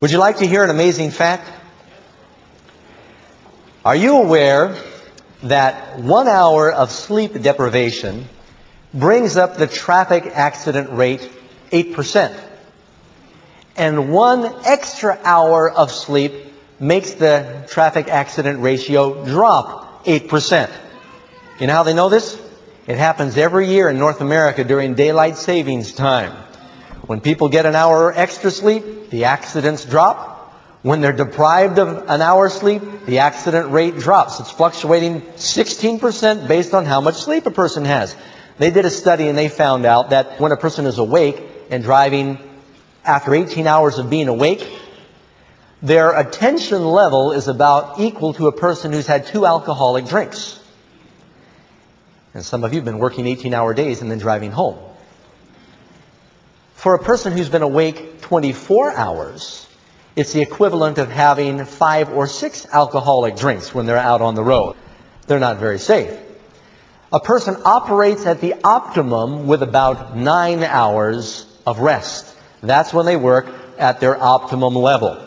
Would you like to hear an amazing fact? Are you aware that one hour of sleep deprivation brings up the traffic accident rate 8%? And one extra hour of sleep makes the traffic accident ratio drop 8%. You know how they know this? It happens every year in North America during daylight savings time. When people get an hour extra sleep, the accidents drop. When they're deprived of an hour's sleep, the accident rate drops. It's fluctuating 16% based on how much sleep a person has. They did a study and they found out that when a person is awake and driving after 18 hours of being awake, their attention level is about equal to a person who's had two alcoholic drinks. And some of you have been working 18 hour days and then driving home. For a person who's been awake 24 hours, it's the equivalent of having five or six alcoholic drinks when they're out on the road. They're not very safe. A person operates at the optimum with about nine hours of rest. That's when they work at their optimum level.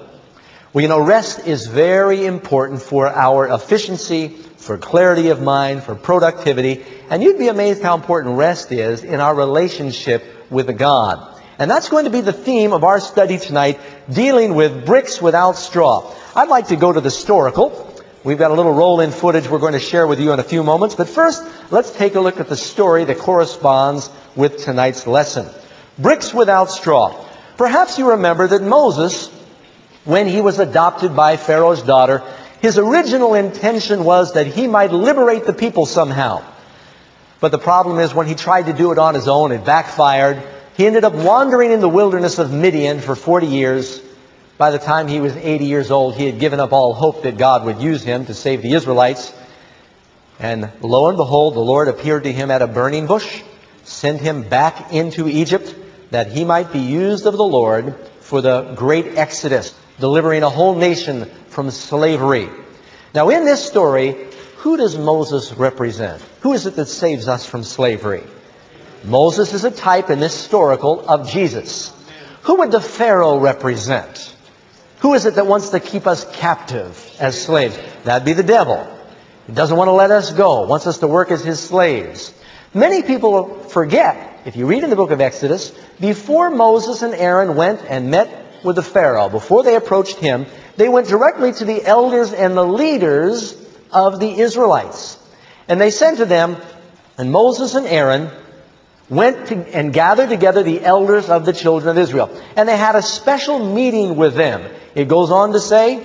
Well, you know, rest is very important for our efficiency, for clarity of mind, for productivity, and you'd be amazed how important rest is in our relationship with God. And that's going to be the theme of our study tonight, dealing with bricks without straw. I'd like to go to the historical. We've got a little roll-in footage we're going to share with you in a few moments. But first, let's take a look at the story that corresponds with tonight's lesson. Bricks without straw. Perhaps you remember that Moses, when he was adopted by Pharaoh's daughter, his original intention was that he might liberate the people somehow. But the problem is when he tried to do it on his own, it backfired. He ended up wandering in the wilderness of Midian for 40 years. By the time he was 80 years old, he had given up all hope that God would use him to save the Israelites. And lo and behold, the Lord appeared to him at a burning bush, sent him back into Egypt that he might be used of the Lord for the great exodus, delivering a whole nation from slavery. Now in this story, who does Moses represent? Who is it that saves us from slavery? Moses is a type in this historical of Jesus. Who would the Pharaoh represent? Who is it that wants to keep us captive as slaves? That'd be the devil. He doesn't want to let us go, wants us to work as his slaves. Many people forget, if you read in the book of Exodus, before Moses and Aaron went and met with the Pharaoh, before they approached him, they went directly to the elders and the leaders of the Israelites. And they said to them, and Moses and Aaron went to, and gathered together the elders of the children of Israel. And they had a special meeting with them. It goes on to say,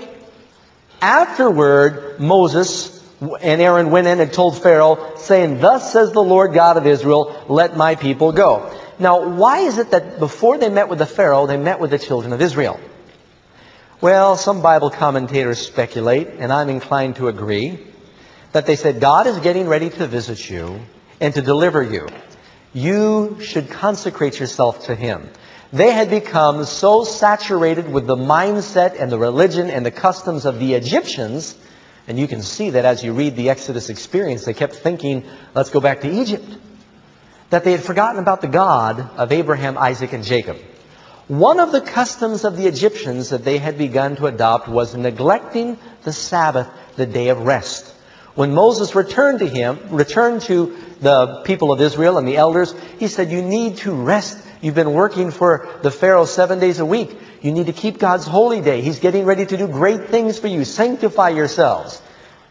afterward, Moses and Aaron went in and told Pharaoh, saying, Thus says the Lord God of Israel, let my people go. Now, why is it that before they met with the Pharaoh, they met with the children of Israel? Well, some Bible commentators speculate, and I'm inclined to agree, that they said, God is getting ready to visit you and to deliver you you should consecrate yourself to Him. They had become so saturated with the mindset and the religion and the customs of the Egyptians, and you can see that as you read the Exodus experience, they kept thinking, let's go back to Egypt. That they had forgotten about the God of Abraham, Isaac, and Jacob. One of the customs of the Egyptians that they had begun to adopt was neglecting the Sabbath, the day of rest. When Moses returned to him, returned to the people of Israel and the elders, he said, you need to rest. You've been working for the Pharaoh seven days a week. You need to keep God's holy day. He's getting ready to do great things for you. Sanctify yourselves.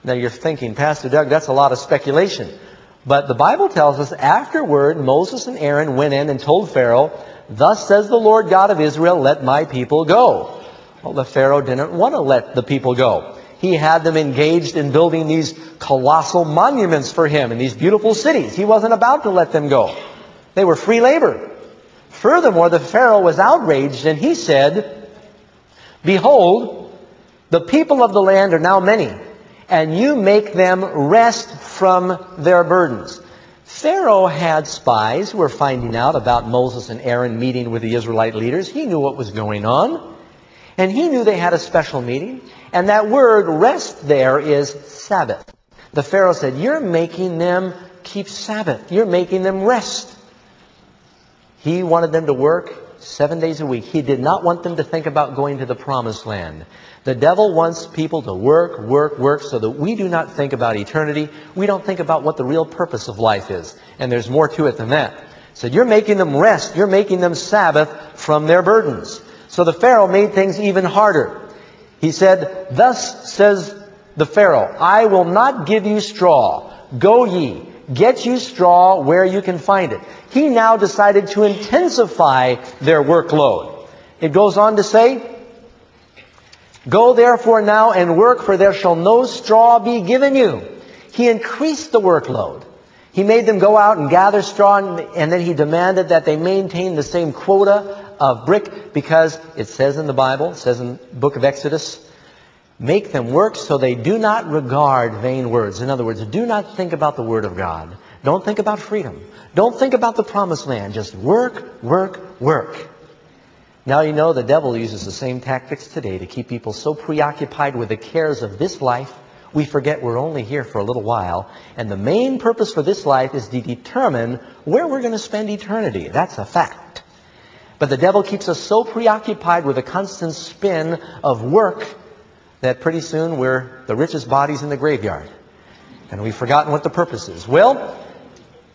Now you're thinking, Pastor Doug, that's a lot of speculation. But the Bible tells us afterward, Moses and Aaron went in and told Pharaoh, Thus says the Lord God of Israel, let my people go. Well, the Pharaoh didn't want to let the people go he had them engaged in building these colossal monuments for him in these beautiful cities. He wasn't about to let them go. They were free labor. Furthermore, the Pharaoh was outraged and he said, Behold, the people of the land are now many, and you make them rest from their burdens. Pharaoh had spies who were finding out about Moses and Aaron meeting with the Israelite leaders. He knew what was going on. And he knew they had a special meeting. And that word rest there is Sabbath. The Pharaoh said, You're making them keep Sabbath. You're making them rest. He wanted them to work seven days a week. He did not want them to think about going to the promised land. The devil wants people to work, work, work so that we do not think about eternity. We don't think about what the real purpose of life is. And there's more to it than that. So you're making them rest. You're making them Sabbath from their burdens. So the Pharaoh made things even harder. He said, Thus says the Pharaoh, I will not give you straw. Go ye, get you straw where you can find it. He now decided to intensify their workload. It goes on to say, Go therefore now and work, for there shall no straw be given you. He increased the workload. He made them go out and gather straw, and, then he demanded that they maintain the same quota of brick because it says in the Bible, it says in the book of Exodus, make them work so they do not regard vain words. In other words, do not think about the Word of God. Don't think about freedom. Don't think about the promised land. Just work, work, work. Now you know the devil uses the same tactics today to keep people so preoccupied with the cares of this life, we forget we're only here for a little while. And the main purpose for this life is to determine where we're going to spend eternity. That's a fact. But the devil keeps us so preoccupied with a constant spin of work that pretty soon we're the richest bodies in the graveyard. And we've forgotten what the purpose is. Well,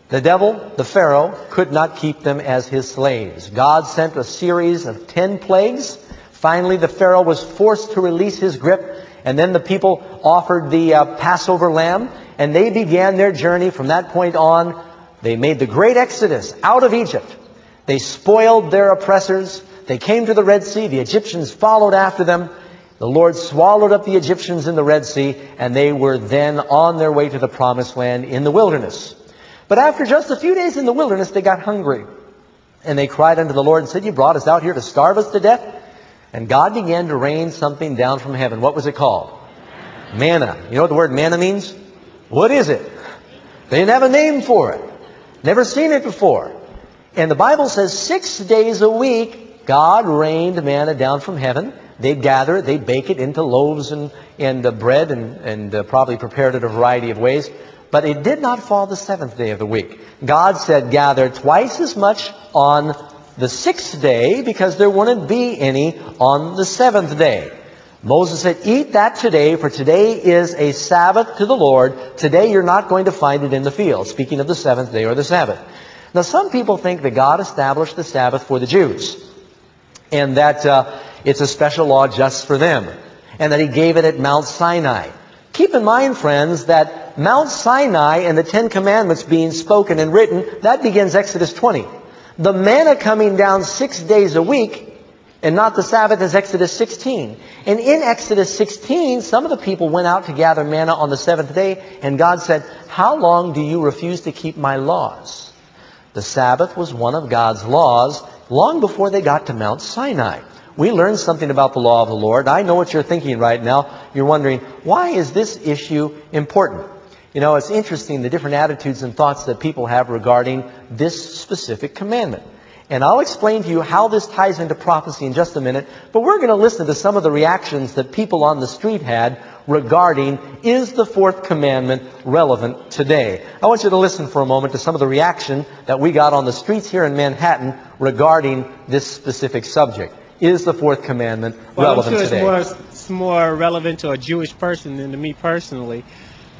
the devil, the Pharaoh, could not keep them as his slaves. God sent a series of ten plagues. Finally, the Pharaoh was forced to release his grip, and then the people offered the uh, Passover lamb, and they began their journey from that point on. They made the great exodus out of Egypt. They spoiled their oppressors. They came to the Red Sea. The Egyptians followed after them. The Lord swallowed up the Egyptians in the Red Sea, and they were then on their way to the promised land in the wilderness. But after just a few days in the wilderness, they got hungry. And they cried unto the Lord and said, You brought us out here to starve us to death? And God began to rain something down from heaven. What was it called? Manna. You know what the word manna means? What is it? They didn't have a name for it. Never seen it before. And the Bible says six days a week, God rained manna down from heaven. They'd gather it, they'd bake it into loaves and, and uh, bread and, and uh, probably prepared it a variety of ways. But it did not fall the seventh day of the week. God said, gather twice as much on the sixth day because there wouldn't be any on the seventh day. Moses said, eat that today, for today is a Sabbath to the Lord. Today you're not going to find it in the field. Speaking of the seventh day or the Sabbath. Now some people think that God established the Sabbath for the Jews. And that uh, it's a special law just for them. And that he gave it at Mount Sinai. Keep in mind, friends, that Mount Sinai and the Ten Commandments being spoken and written, that begins Exodus 20. The manna coming down six days a week and not the Sabbath is Exodus 16. And in Exodus 16, some of the people went out to gather manna on the seventh day, and God said, How long do you refuse to keep my laws? The Sabbath was one of God's laws long before they got to Mount Sinai. We learned something about the law of the Lord. I know what you're thinking right now. You're wondering, why is this issue important? You know, it's interesting the different attitudes and thoughts that people have regarding this specific commandment. And I'll explain to you how this ties into prophecy in just a minute, but we're going to listen to some of the reactions that people on the street had regarding is the fourth commandment relevant today? I want you to listen for a moment to some of the reaction that we got on the streets here in Manhattan regarding this specific subject is the fourth commandment well, relevant I'm sure today? It's more, it's more relevant to a Jewish person than to me personally.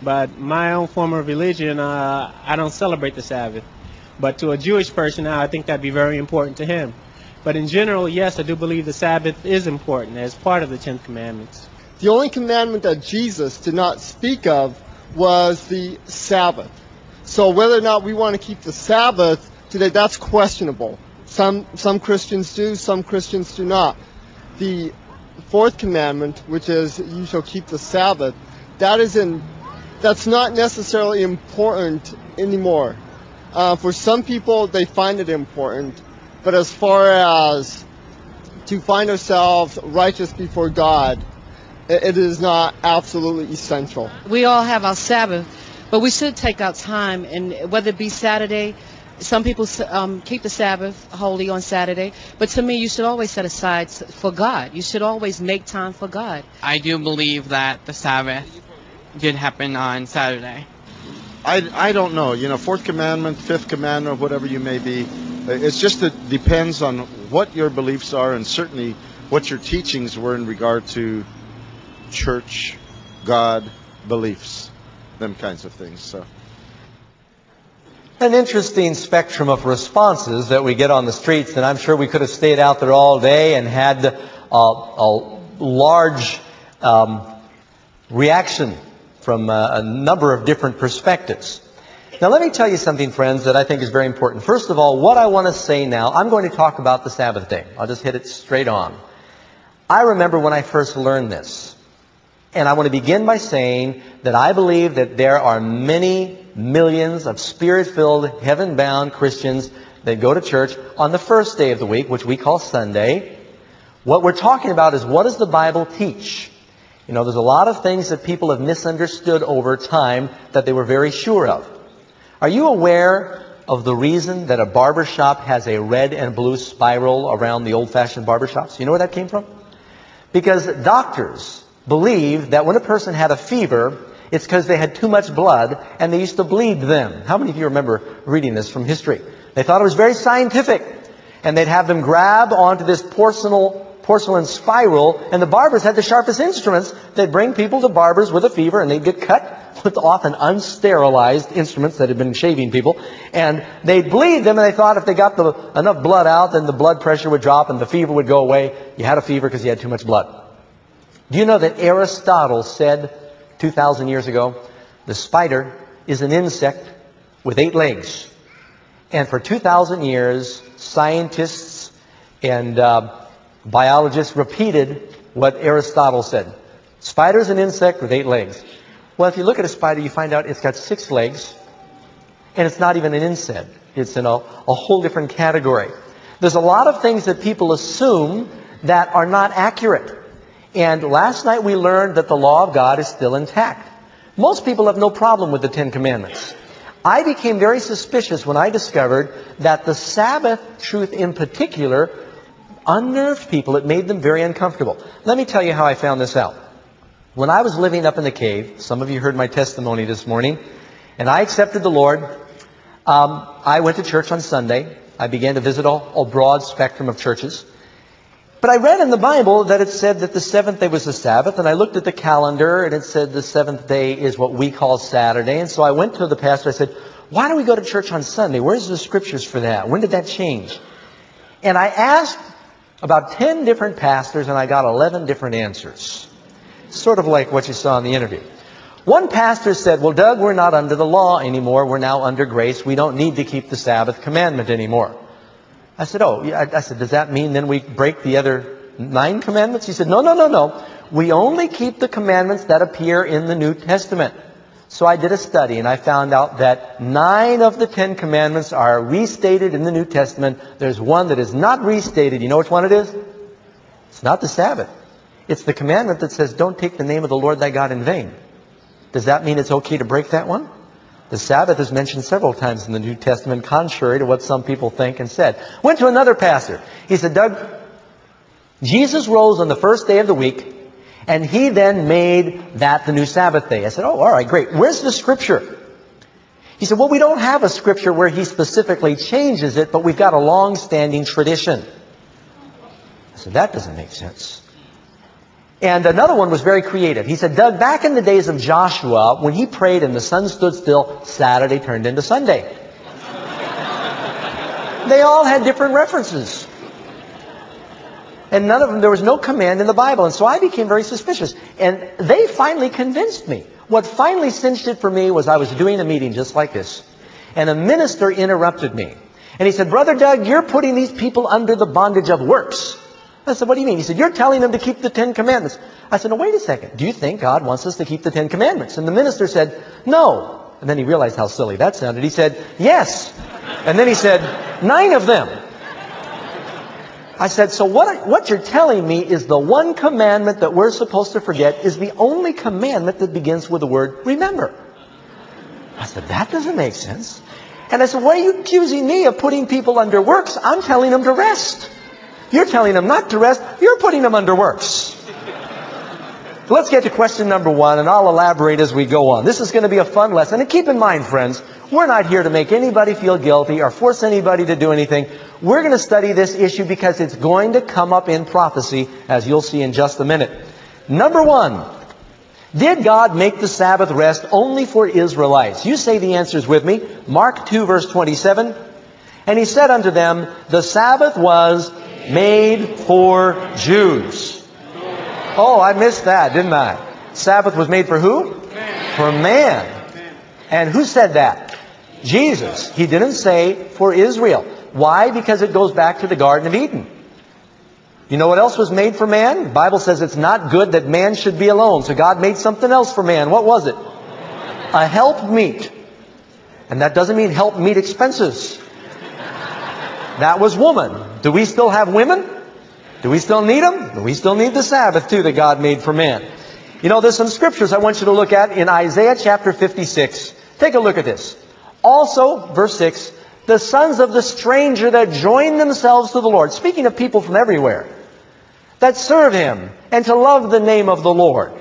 But my own form of religion, uh, I don't celebrate the Sabbath. But to a Jewish person, I think that'd be very important to him. But in general, yes, I do believe the Sabbath is important as part of the Ten Commandments. The only commandment that Jesus did not speak of was the Sabbath. So whether or not we want to keep the Sabbath today, that's questionable. Some, some Christians do, some Christians do not. The fourth commandment, which is you shall keep the Sabbath, that is in, that's not necessarily important anymore. Uh, for some people, they find it important, but as far as to find ourselves righteous before God, it, it is not absolutely essential. We all have our Sabbath, but we should take our time, and whether it be Saturday, some people um, keep the Sabbath holy on Saturday, but to me, you should always set aside for God. You should always make time for God. I do believe that the Sabbath did happen on Saturday. I, I don't know. You know, fourth commandment, fifth commandment, whatever you may be. It's just it depends on what your beliefs are and certainly what your teachings were in regard to church, God, beliefs, them kinds of things. So an interesting spectrum of responses that we get on the streets, and I'm sure we could have stayed out there all day and had a, a large um, reaction from a, a number of different perspectives. Now, let me tell you something, friends, that I think is very important. First of all, what I want to say now, I'm going to talk about the Sabbath day. I'll just hit it straight on. I remember when I first learned this. And I want to begin by saying that I believe that there are many millions of spirit-filled, heaven-bound Christians that go to church on the first day of the week, which we call Sunday. What we're talking about is what does the Bible teach? You know, there's a lot of things that people have misunderstood over time that they were very sure of. Are you aware of the reason that a barber shop has a red and blue spiral around the old-fashioned barber shops? You know where that came from? Because doctors believe that when a person had a fever, it's because they had too much blood and they used to bleed them. How many of you remember reading this from history? They thought it was very scientific. And they'd have them grab onto this porcelain, porcelain spiral, and the barbers had the sharpest instruments. They'd bring people to barbers with a fever, and they'd get cut with often unsterilized instruments that had been shaving people. And they'd bleed them, and they thought if they got the, enough blood out, then the blood pressure would drop and the fever would go away. You had a fever because you had too much blood. Do you know that Aristotle said 2,000 years ago, the spider is an insect with eight legs. And for 2,000 years, scientists and uh, biologists repeated what Aristotle said. Spider's an insect with eight legs. Well, if you look at a spider, you find out it's got six legs, and it's not even an insect. It's in a, a whole different category. There's a lot of things that people assume that are not accurate. And last night we learned that the law of God is still intact. Most people have no problem with the Ten Commandments. I became very suspicious when I discovered that the Sabbath truth in particular unnerved people. It made them very uncomfortable. Let me tell you how I found this out. When I was living up in the cave, some of you heard my testimony this morning, and I accepted the Lord. Um, I went to church on Sunday. I began to visit a, a broad spectrum of churches. But I read in the Bible that it said that the seventh day was the Sabbath, and I looked at the calendar, and it said the seventh day is what we call Saturday. And so I went to the pastor, I said, why do we go to church on Sunday? Where's the scriptures for that? When did that change? And I asked about 10 different pastors, and I got 11 different answers. Sort of like what you saw in the interview. One pastor said, well, Doug, we're not under the law anymore. We're now under grace. We don't need to keep the Sabbath commandment anymore. I said, oh, I said, does that mean then we break the other nine commandments? He said, no, no, no, no. We only keep the commandments that appear in the New Testament. So I did a study and I found out that nine of the Ten Commandments are restated in the New Testament. There's one that is not restated. You know which one it is? It's not the Sabbath. It's the commandment that says, don't take the name of the Lord thy God in vain. Does that mean it's okay to break that one? The Sabbath is mentioned several times in the New Testament, contrary to what some people think and said. Went to another pastor. He said, Doug, Jesus rose on the first day of the week, and he then made that the new Sabbath day. I said, oh, all right, great. Where's the scripture? He said, well, we don't have a scripture where he specifically changes it, but we've got a long-standing tradition. I said, that doesn't make sense. And another one was very creative. He said, Doug, back in the days of Joshua, when he prayed and the sun stood still, Saturday turned into Sunday. they all had different references. And none of them, there was no command in the Bible. And so I became very suspicious. And they finally convinced me. What finally cinched it for me was I was doing a meeting just like this. And a minister interrupted me. And he said, Brother Doug, you're putting these people under the bondage of works. I said, what do you mean? He said, you're telling them to keep the Ten Commandments. I said, no, wait a second. Do you think God wants us to keep the Ten Commandments? And the minister said, no. And then he realized how silly that sounded. He said, yes. And then he said, nine of them. I said, so what, what you're telling me is the one commandment that we're supposed to forget is the only commandment that begins with the word remember. I said, that doesn't make sense. And I said, why are you accusing me of putting people under works? I'm telling them to rest. You're telling them not to rest. You're putting them under works. let's get to question number one, and I'll elaborate as we go on. This is going to be a fun lesson. And keep in mind, friends, we're not here to make anybody feel guilty or force anybody to do anything. We're going to study this issue because it's going to come up in prophecy, as you'll see in just a minute. Number one, did God make the Sabbath rest only for Israelites? You say the answers with me. Mark 2 verse 27. And he said unto them, The Sabbath was made for Jews. Oh, I missed that, didn't I? Sabbath was made for who? For man. And who said that? Jesus. He didn't say for Israel. Why? Because it goes back to the Garden of Eden. You know what else was made for man? The Bible says it's not good that man should be alone. So God made something else for man. What was it? A help meet. And that doesn't mean help meet expenses. That was woman. Do we still have women? Do we still need them? Do we still need the Sabbath too that God made for man? You know, there's some scriptures I want you to look at in Isaiah chapter 56. Take a look at this. Also, verse 6, the sons of the stranger that join themselves to the Lord. Speaking of people from everywhere that serve him and to love the name of the Lord.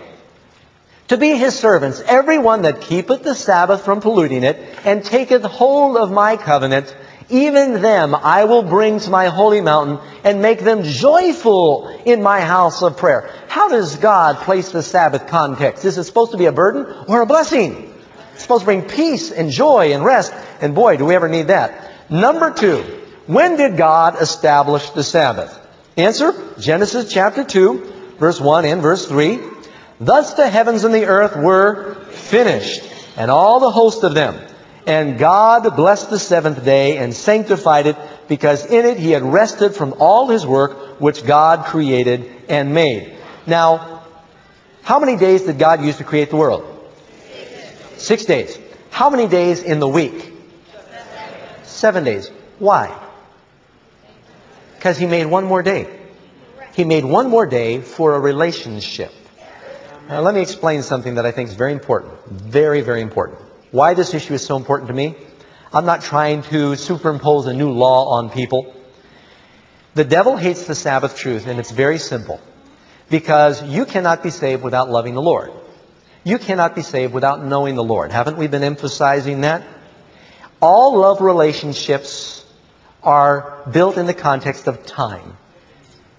To be his servants, everyone that keepeth the Sabbath from polluting it and taketh hold of my covenant, even them I will bring to my holy mountain and make them joyful in my house of prayer. How does God place the Sabbath context? Is it supposed to be a burden or a blessing? It's supposed to bring peace and joy and rest. And boy, do we ever need that. Number two, when did God establish the Sabbath? Answer, Genesis chapter 2, verse 1 and verse 3. Thus the heavens and the earth were finished, and all the host of them. And God blessed the seventh day and sanctified it, because in it he had rested from all his work which God created and made. Now, how many days did God use to create the world? Six days. How many days in the week? Seven days. Why? Because he made one more day. He made one more day for a relationship. Now, let me explain something that I think is very important. Very, very important. Why this issue is so important to me? I'm not trying to superimpose a new law on people. The devil hates the Sabbath truth, and it's very simple. Because you cannot be saved without loving the Lord. You cannot be saved without knowing the Lord. Haven't we been emphasizing that? All love relationships are built in the context of time.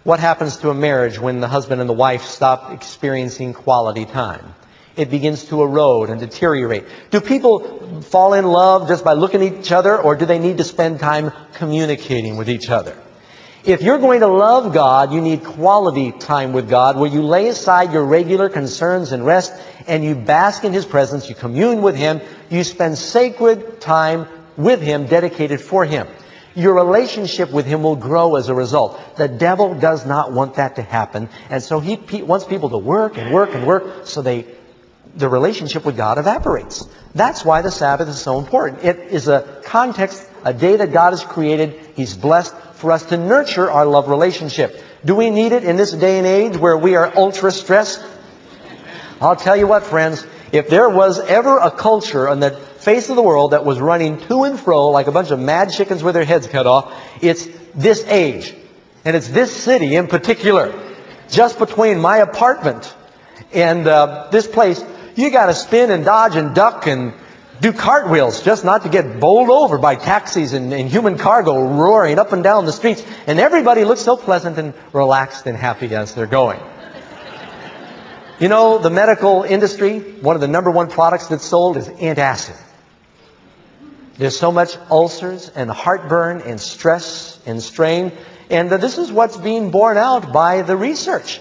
What happens to a marriage when the husband and the wife stop experiencing quality time? It begins to erode and deteriorate. Do people fall in love just by looking at each other, or do they need to spend time communicating with each other? If you're going to love God, you need quality time with God where you lay aside your regular concerns and rest and you bask in His presence, you commune with Him, you spend sacred time with Him, dedicated for Him. Your relationship with Him will grow as a result. The devil does not want that to happen. And so he wants people to work and work and work so they, the relationship with God evaporates. That's why the Sabbath is so important. It is a context, a day that God has created. He's blessed for us to nurture our love relationship. Do we need it in this day and age where we are ultra stressed? I'll tell you what, friends. If there was ever a culture on the face of the world that was running to and fro like a bunch of mad chickens with their heads cut off, it's this age. And it's this city in particular. Just between my apartment and uh, this place, you got to spin and dodge and duck and do cartwheels just not to get bowled over by taxis and, and, human cargo roaring up and down the streets. And everybody looks so pleasant and relaxed and happy as they're going. You know, the medical industry, one of the number one products that's sold is antacid. There's so much ulcers and heartburn and stress and strain. And this is what's being borne out by the research.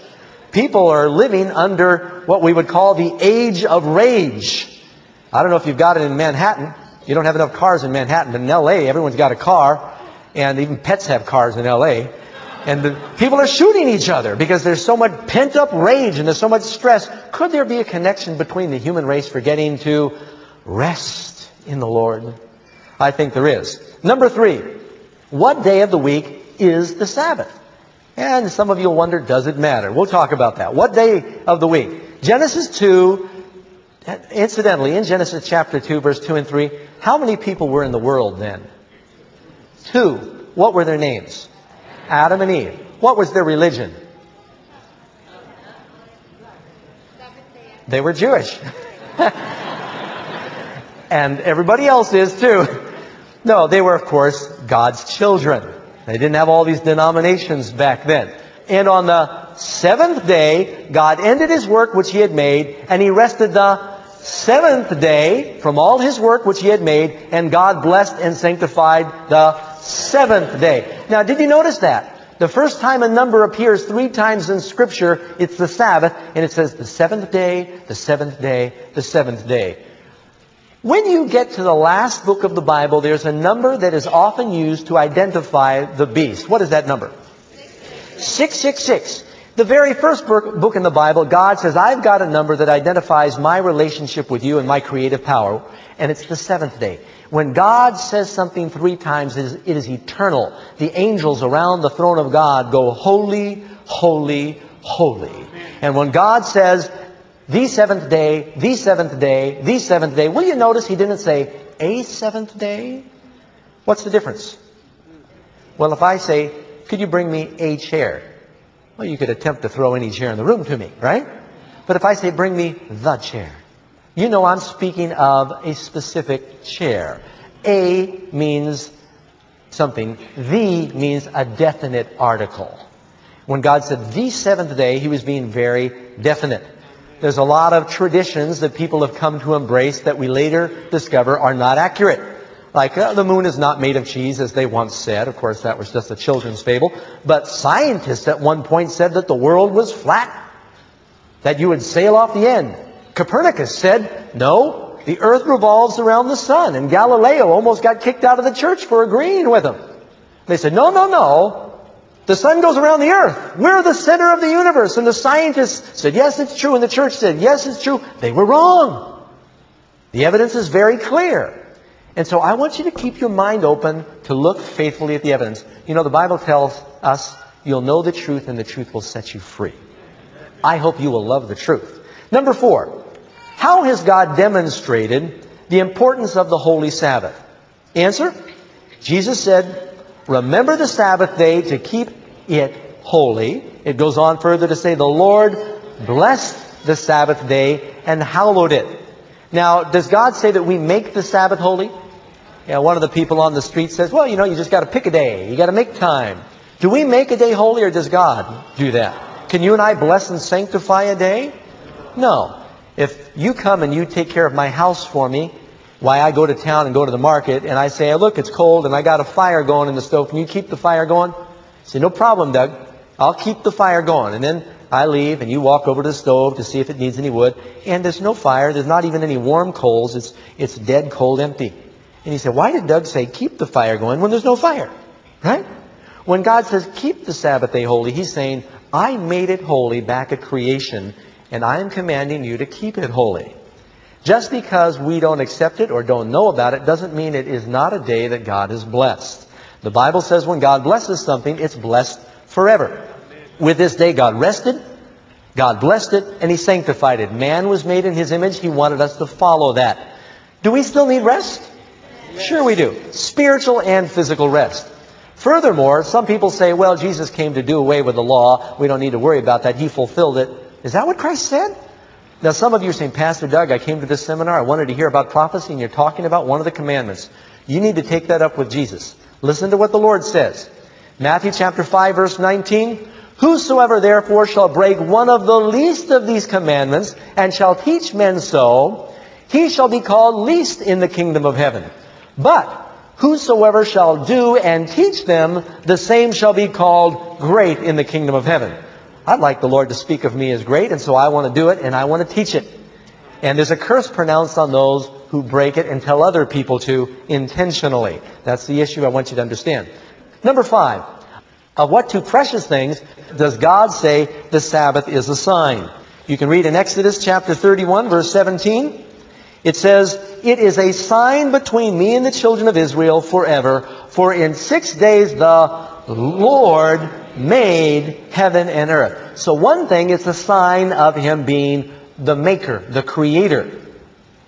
People are living under what we would call the age of rage. I don't know if you've got it in Manhattan. You don't have enough cars in Manhattan, but in LA, everyone's got a car. And even pets have cars in LA. And the, people are shooting each other because there's so much pent up rage and there's so much stress. Could there be a connection between the human race forgetting to rest in the Lord? I think there is. Number three, what day of the week is the Sabbath? And some of you will wonder, does it matter? We'll talk about that. What day of the week? Genesis 2, incidentally, in Genesis chapter 2, verse 2 and 3, how many people were in the world then? Two. What were their names? Adam and Eve. What was their religion? They were Jewish. and everybody else is too. No, they were, of course, God's children. They didn't have all these denominations back then. And on the seventh day, God ended his work which he had made, and he rested the seventh day from all his work which he had made, and God blessed and sanctified the seventh day. Now, did you notice that? The first time a number appears three times in Scripture, it's the Sabbath, and it says the seventh day, the seventh day, the seventh day. When you get to the last book of the Bible, there's a number that is often used to identify the beast. What is that number? 666. The very first book in the Bible, God says, I've got a number that identifies my relationship with you and my creative power, and it's the seventh day. When God says something three times, it is eternal. The angels around the throne of God go, holy, holy, holy. And when God says, the seventh day, the seventh day, the seventh day. Will you notice he didn't say a seventh day? What's the difference? Well, if I say, could you bring me a chair? Well, you could attempt to throw any chair in the room to me, right? But if I say, bring me the chair, you know I'm speaking of a specific chair. A means something. The means a definite article. When God said the seventh day, he was being very definite. There's a lot of traditions that people have come to embrace that we later discover are not accurate. Like uh, the moon is not made of cheese, as they once said. Of course, that was just a children's fable. But scientists at one point said that the world was flat, that you would sail off the end. Copernicus said, no, the earth revolves around the sun. And Galileo almost got kicked out of the church for agreeing with him. They said, no, no, no. The sun goes around the earth. We're the center of the universe. And the scientists said, yes, it's true. And the church said, yes, it's true. They were wrong. The evidence is very clear. And so I want you to keep your mind open to look faithfully at the evidence. You know, the Bible tells us you'll know the truth and the truth will set you free. I hope you will love the truth. Number four, how has God demonstrated the importance of the Holy Sabbath? Answer, Jesus said, remember the Sabbath day to keep it holy. It goes on further to say, the Lord blessed the Sabbath day and hallowed it. Now, does God say that we make the Sabbath holy? Yeah, one of the people on the street says, well, you know, you just got to pick a day. You got to make time. Do we make a day holy or does God do that? Can you and I bless and sanctify a day? No. If you come and you take care of my house for me, why I go to town and go to the market and I say, look, it's cold and I got a fire going in the stove. Can you keep the fire going? Say, no problem, Doug. I'll keep the fire going. And then I leave and you walk over to the stove to see if it needs any wood. And there's no fire. There's not even any warm coals. It's, it's dead, cold, empty. And he said, why did Doug say keep the fire going when there's no fire? Right? When God says keep the Sabbath day holy, He's saying, I made it holy back at creation and I am commanding you to keep it holy. Just because we don't accept it or don't know about it doesn't mean it is not a day that God has blessed. The Bible says when God blesses something, it's blessed forever. With this day, God rested, God blessed it, and He sanctified it. Man was made in His image. He wanted us to follow that. Do we still need rest? Sure we do. Spiritual and physical rest. Furthermore, some people say, well, Jesus came to do away with the law. We don't need to worry about that. He fulfilled it. Is that what Christ said? Now, some of you are saying, Pastor Doug, I came to this seminar. I wanted to hear about prophecy, and you're talking about one of the commandments. You need to take that up with Jesus. Listen to what the Lord says. Matthew chapter 5 verse 19. Whosoever therefore shall break one of the least of these commandments and shall teach men so, he shall be called least in the kingdom of heaven. But whosoever shall do and teach them, the same shall be called great in the kingdom of heaven. I'd like the Lord to speak of me as great, and so I want to do it and I want to teach it. And there's a curse pronounced on those who break it and tell other people to intentionally. That's the issue I want you to understand. Number five, of what two precious things does God say the Sabbath is a sign? You can read in Exodus chapter 31 verse 17. It says, It is a sign between me and the children of Israel forever, for in six days the Lord made heaven and earth. So one thing, it's a sign of Him being the maker, the creator.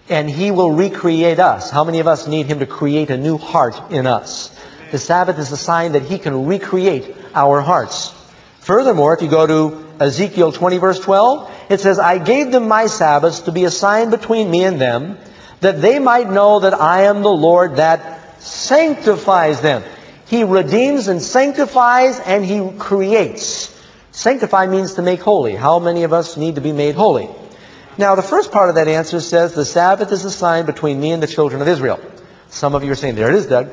And He will recreate us. How many of us need Him to create a new heart in us? The Sabbath is a sign that He can recreate our hearts. Furthermore, if you go to Ezekiel 20 verse 12, it says, I gave them my Sabbaths to be a sign between me and them, that they might know that I am the Lord that sanctifies them. He redeems and sanctifies and He creates. Sanctify means to make holy. How many of us need to be made holy? Now, the first part of that answer says the Sabbath is a sign between me and the children of Israel. Some of you are saying, there it is, Doug.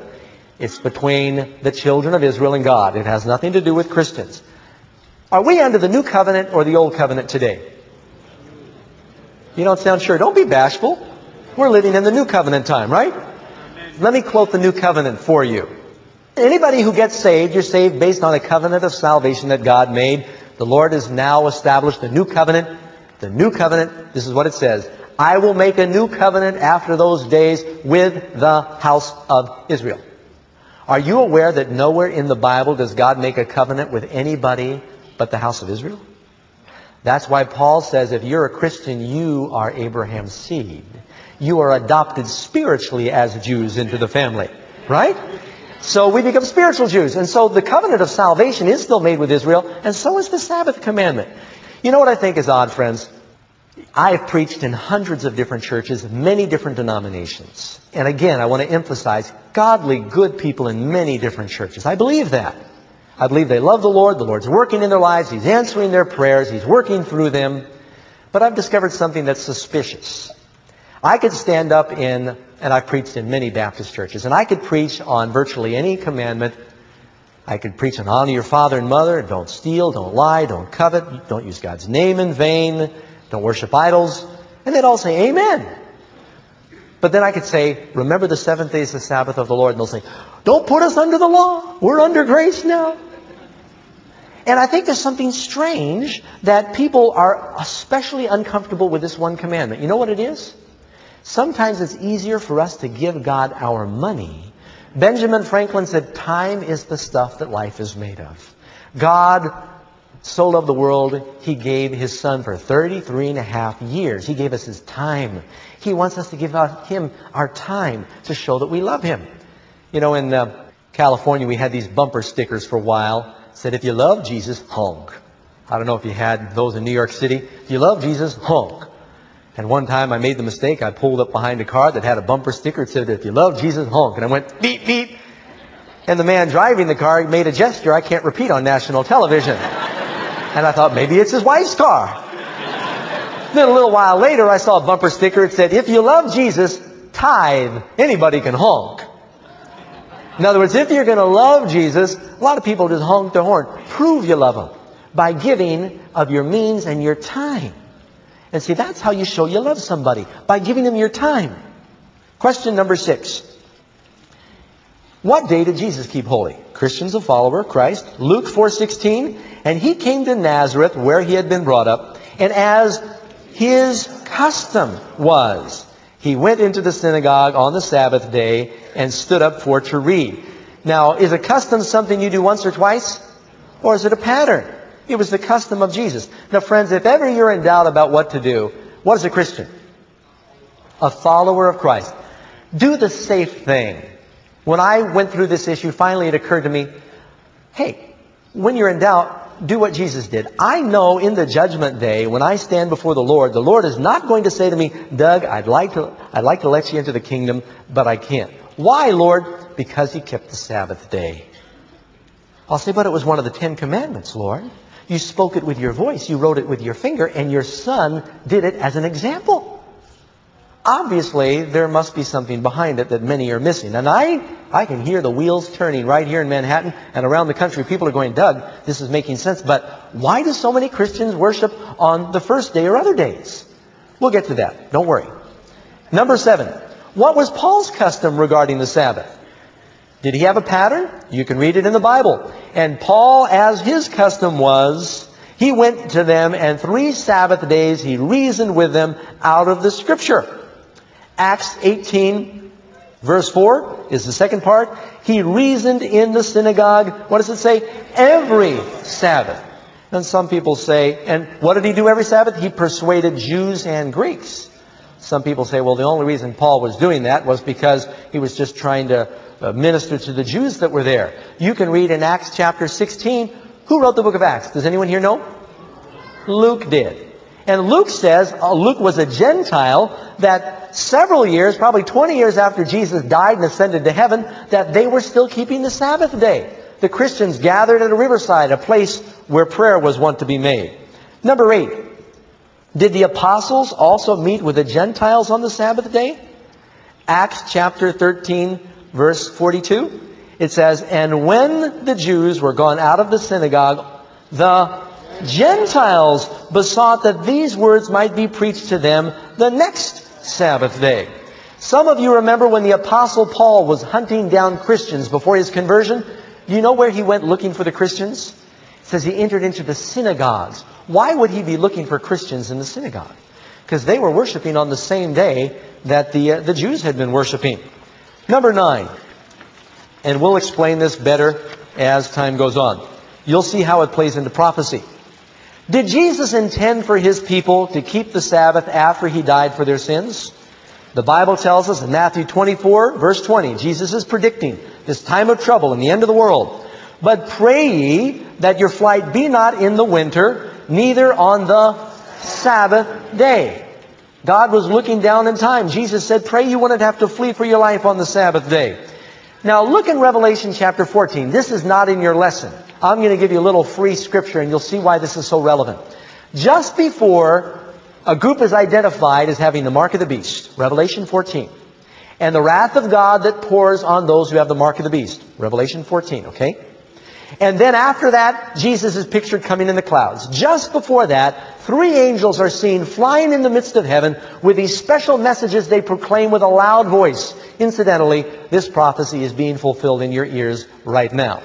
It's between the children of Israel and God. It has nothing to do with Christians. Are we under the new covenant or the old covenant today? You don't sound sure. Don't be bashful. We're living in the new covenant time, right? Let me quote the new covenant for you. Anybody who gets saved, you're saved based on a covenant of salvation that God made. The Lord has now established a new covenant. The new covenant, this is what it says. I will make a new covenant after those days with the house of Israel. Are you aware that nowhere in the Bible does God make a covenant with anybody but the house of Israel? That's why Paul says if you're a Christian, you are Abraham's seed. You are adopted spiritually as Jews into the family. Right? So we become spiritual Jews. And so the covenant of salvation is still made with Israel, and so is the Sabbath commandment. You know what I think is odd, friends? I've preached in hundreds of different churches, many different denominations. And again, I want to emphasize godly, good people in many different churches. I believe that. I believe they love the Lord. The Lord's working in their lives. He's answering their prayers. He's working through them. But I've discovered something that's suspicious. I could stand up in, and I've preached in many Baptist churches, and I could preach on virtually any commandment. I could preach on honor your father and mother, don't steal, don't lie, don't covet, don't use God's name in vain, don't worship idols. And they'd all say, Amen. But then I could say, remember the seventh day is the Sabbath of the Lord. And they'll say, don't put us under the law. We're under grace now. And I think there's something strange that people are especially uncomfortable with this one commandment. You know what it is? Sometimes it's easier for us to give God our money. Benjamin Franklin said, time is the stuff that life is made of. God so loved the world, He gave His Son for 33 and a half years. He gave us His time. He wants us to give Him our time to show that we love Him. You know, in uh, California, we had these bumper stickers for a while. Said, if you love Jesus, honk. I don't know if you had those in New York City. If you love Jesus, honk. And one time I made the mistake. I pulled up behind a car that had a bumper sticker. that said, if you love Jesus, honk. And I went, beep, beep. And the man driving the car made a gesture I can't repeat on national television. And I thought, maybe it's his wife's car. then a little while later, I saw a bumper sticker. It said, if you love Jesus, tithe. Anybody can honk. In other words, if you're going to love Jesus, a lot of people just honk their horn. Prove you love Him by giving of your means and your time. And see, that's how you show you love somebody, by giving them your time. Question number six. What day did Jesus keep holy? Christians a follower, Christ. Luke 4.16, and he came to Nazareth where he had been brought up, and as his custom was, he went into the synagogue on the Sabbath day and stood up for to read. Now, is a custom something you do once or twice? Or is it a pattern? It was the custom of Jesus. Now, friends, if ever you're in doubt about what to do, what is a Christian? A follower of Christ. Do the safe thing. When I went through this issue, finally it occurred to me, hey, when you're in doubt, do what Jesus did. I know in the judgment day, when I stand before the Lord, the Lord is not going to say to me, Doug, I'd like to, I'd like to let you into the kingdom, but I can't. Why, Lord? Because he kept the Sabbath day. I'll say, but it was one of the Ten Commandments, Lord. You spoke it with your voice. You wrote it with your finger, and your son did it as an example. Obviously, there must be something behind it that many are missing. And I, I can hear the wheels turning right here in Manhattan and around the country. People are going, Doug, this is making sense, but why do so many Christians worship on the first day or other days? We'll get to that. Don't worry. Number seven. What was Paul's custom regarding the Sabbath? Did he have a pattern? You can read it in the Bible. And Paul, as his custom was, he went to them and three Sabbath days he reasoned with them out of the scripture. Acts 18 verse 4 is the second part. He reasoned in the synagogue. What does it say? Every Sabbath. And some people say, and what did he do every Sabbath? He persuaded Jews and Greeks. Some people say, well, the only reason Paul was doing that was because he was just trying to uh, minister to the Jews that were there. You can read in Acts chapter 16. Who wrote the book of Acts? Does anyone here know? Luke did. And Luke says, uh, Luke was a Gentile that several years, probably 20 years after Jesus died and ascended to heaven, that they were still keeping the Sabbath day. The Christians gathered at a riverside, a place where prayer was wont to be made. Number eight, did the apostles also meet with the Gentiles on the Sabbath day? Acts chapter 13, verse 42. It says, And when the Jews were gone out of the synagogue, the Gentiles besought that these words might be preached to them the next Sabbath day. Some of you remember when the apostle Paul was hunting down Christians before his conversion. Do you know where he went looking for the Christians? It says he entered into the synagogues. Why would he be looking for Christians in the synagogue? Because they were worshiping on the same day that the, uh, the Jews had been worshiping. Number nine, and we'll explain this better as time goes on. You'll see how it plays into prophecy. Did Jesus intend for his people to keep the Sabbath after he died for their sins? The Bible tells us in Matthew 24, verse 20, Jesus is predicting this time of trouble and the end of the world. But pray ye that your flight be not in the winter, neither on the Sabbath day. God was looking down in time. Jesus said, pray you wouldn't have to flee for your life on the Sabbath day. Now look in Revelation chapter 14. This is not in your lesson. I'm going to give you a little free scripture and you'll see why this is so relevant. Just before a group is identified as having the mark of the beast, Revelation 14, and the wrath of God that pours on those who have the mark of the beast, Revelation 14, okay? And then after that, Jesus is pictured coming in the clouds. Just before that, three angels are seen flying in the midst of heaven with these special messages they proclaim with a loud voice. Incidentally, this prophecy is being fulfilled in your ears right now.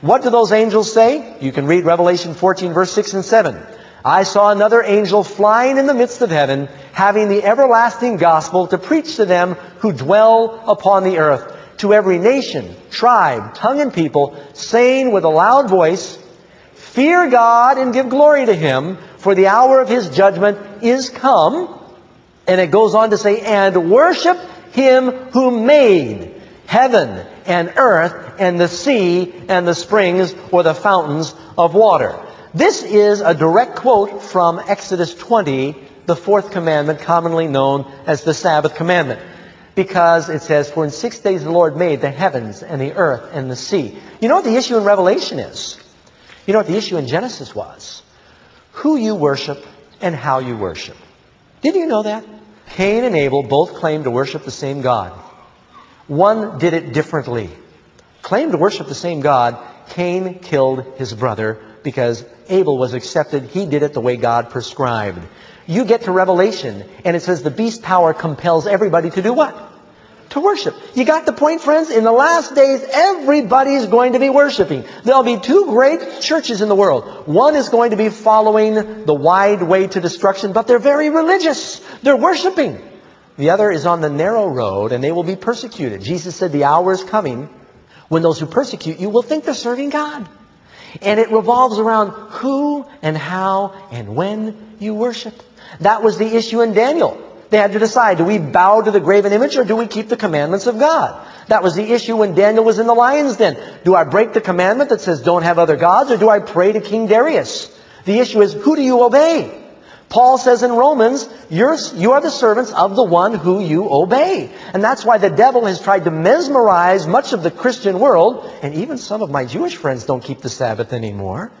What do those angels say? You can read Revelation 14 verse 6 and 7. I saw another angel flying in the midst of heaven, having the everlasting gospel to preach to them who dwell upon the earth, to every nation, tribe, tongue, and people, saying with a loud voice, Fear God and give glory to Him, for the hour of His judgment is come. And it goes on to say, and worship Him who made heaven and earth and the sea and the springs or the fountains of water. This is a direct quote from Exodus 20, the fourth commandment, commonly known as the Sabbath commandment. Because it says, For in six days the Lord made the heavens and the earth and the sea. You know what the issue in Revelation is? You know what the issue in Genesis was? Who you worship and how you worship. Did you know that? Cain and Abel both claimed to worship the same God. One did it differently. Claimed to worship the same God, Cain killed his brother because Abel was accepted. He did it the way God prescribed. You get to Revelation, and it says the beast power compels everybody to do what? To worship. You got the point, friends? In the last days, everybody's going to be worshiping. There'll be two great churches in the world. One is going to be following the wide way to destruction, but they're very religious. They're worshiping. The other is on the narrow road, and they will be persecuted. Jesus said the hour is coming when those who persecute you will think they're serving God. And it revolves around who and how and when you worship. That was the issue in Daniel. They had to decide, do we bow to the graven image or do we keep the commandments of God? That was the issue when Daniel was in the lion's den. Do I break the commandment that says don't have other gods or do I pray to King Darius? The issue is, who do you obey? Paul says in Romans, you're, you are the servants of the one who you obey. And that's why the devil has tried to mesmerize much of the Christian world, and even some of my Jewish friends don't keep the Sabbath anymore